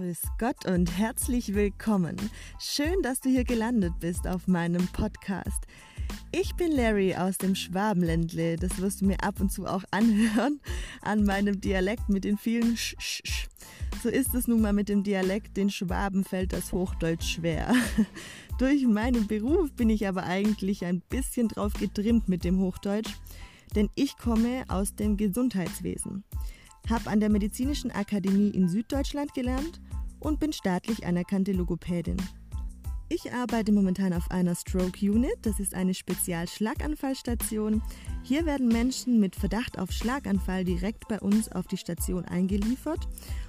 Grüß Gott und herzlich willkommen. Schön, dass du hier gelandet bist auf meinem Podcast. Ich bin Larry aus dem Schwabenländle. Das wirst du mir ab und zu auch anhören an meinem Dialekt mit den vielen Sch. -Sch, -Sch. So ist es nun mal mit dem Dialekt. Den Schwaben fällt das Hochdeutsch schwer. Durch meinen Beruf bin ich aber eigentlich ein bisschen drauf getrimmt mit dem Hochdeutsch, denn ich komme aus dem Gesundheitswesen habe an der Medizinischen Akademie in Süddeutschland gelernt und bin staatlich anerkannte Logopädin. Ich arbeite momentan auf einer Stroke Unit, das ist eine Spezialschlaganfallstation. Hier werden Menschen mit Verdacht auf Schlaganfall direkt bei uns auf die Station eingeliefert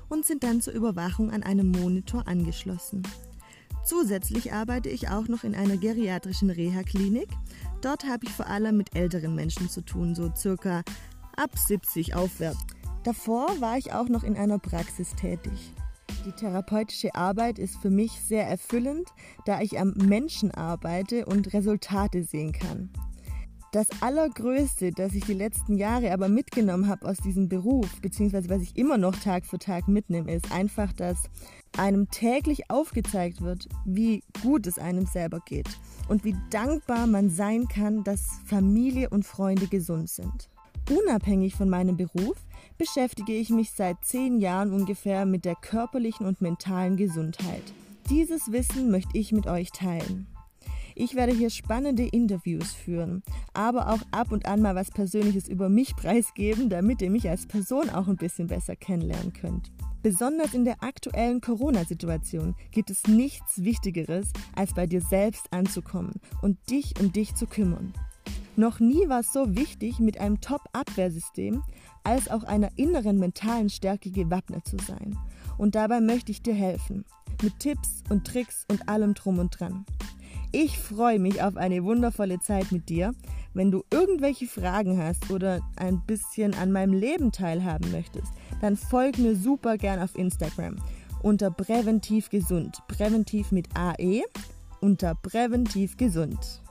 und sind dann zur Überwachung an einem Monitor angeschlossen. Zusätzlich arbeite ich auch noch in einer geriatrischen Reha-Klinik. Dort habe ich vor allem mit älteren Menschen zu tun, so circa ab 70 aufwärts. Davor war ich auch noch in einer Praxis tätig. Die therapeutische Arbeit ist für mich sehr erfüllend, da ich am Menschen arbeite und Resultate sehen kann. Das Allergrößte, das ich die letzten Jahre aber mitgenommen habe aus diesem Beruf, beziehungsweise was ich immer noch Tag für Tag mitnehme, ist einfach, dass einem täglich aufgezeigt wird, wie gut es einem selber geht und wie dankbar man sein kann, dass Familie und Freunde gesund sind. Unabhängig von meinem Beruf beschäftige ich mich seit zehn Jahren ungefähr mit der körperlichen und mentalen Gesundheit. Dieses Wissen möchte ich mit euch teilen. Ich werde hier spannende Interviews führen, aber auch ab und an mal was Persönliches über mich preisgeben, damit ihr mich als Person auch ein bisschen besser kennenlernen könnt. Besonders in der aktuellen Corona-Situation gibt es nichts Wichtigeres, als bei dir selbst anzukommen und dich um dich zu kümmern. Noch nie war es so wichtig, mit einem Top-Abwehrsystem als auch einer inneren mentalen Stärke gewappnet zu sein. Und dabei möchte ich dir helfen. Mit Tipps und Tricks und allem drum und dran. Ich freue mich auf eine wundervolle Zeit mit dir. Wenn du irgendwelche Fragen hast oder ein bisschen an meinem Leben teilhaben möchtest, dann folg mir super gern auf Instagram unter präventiv gesund. Präventiv mit AE unter präventiv gesund.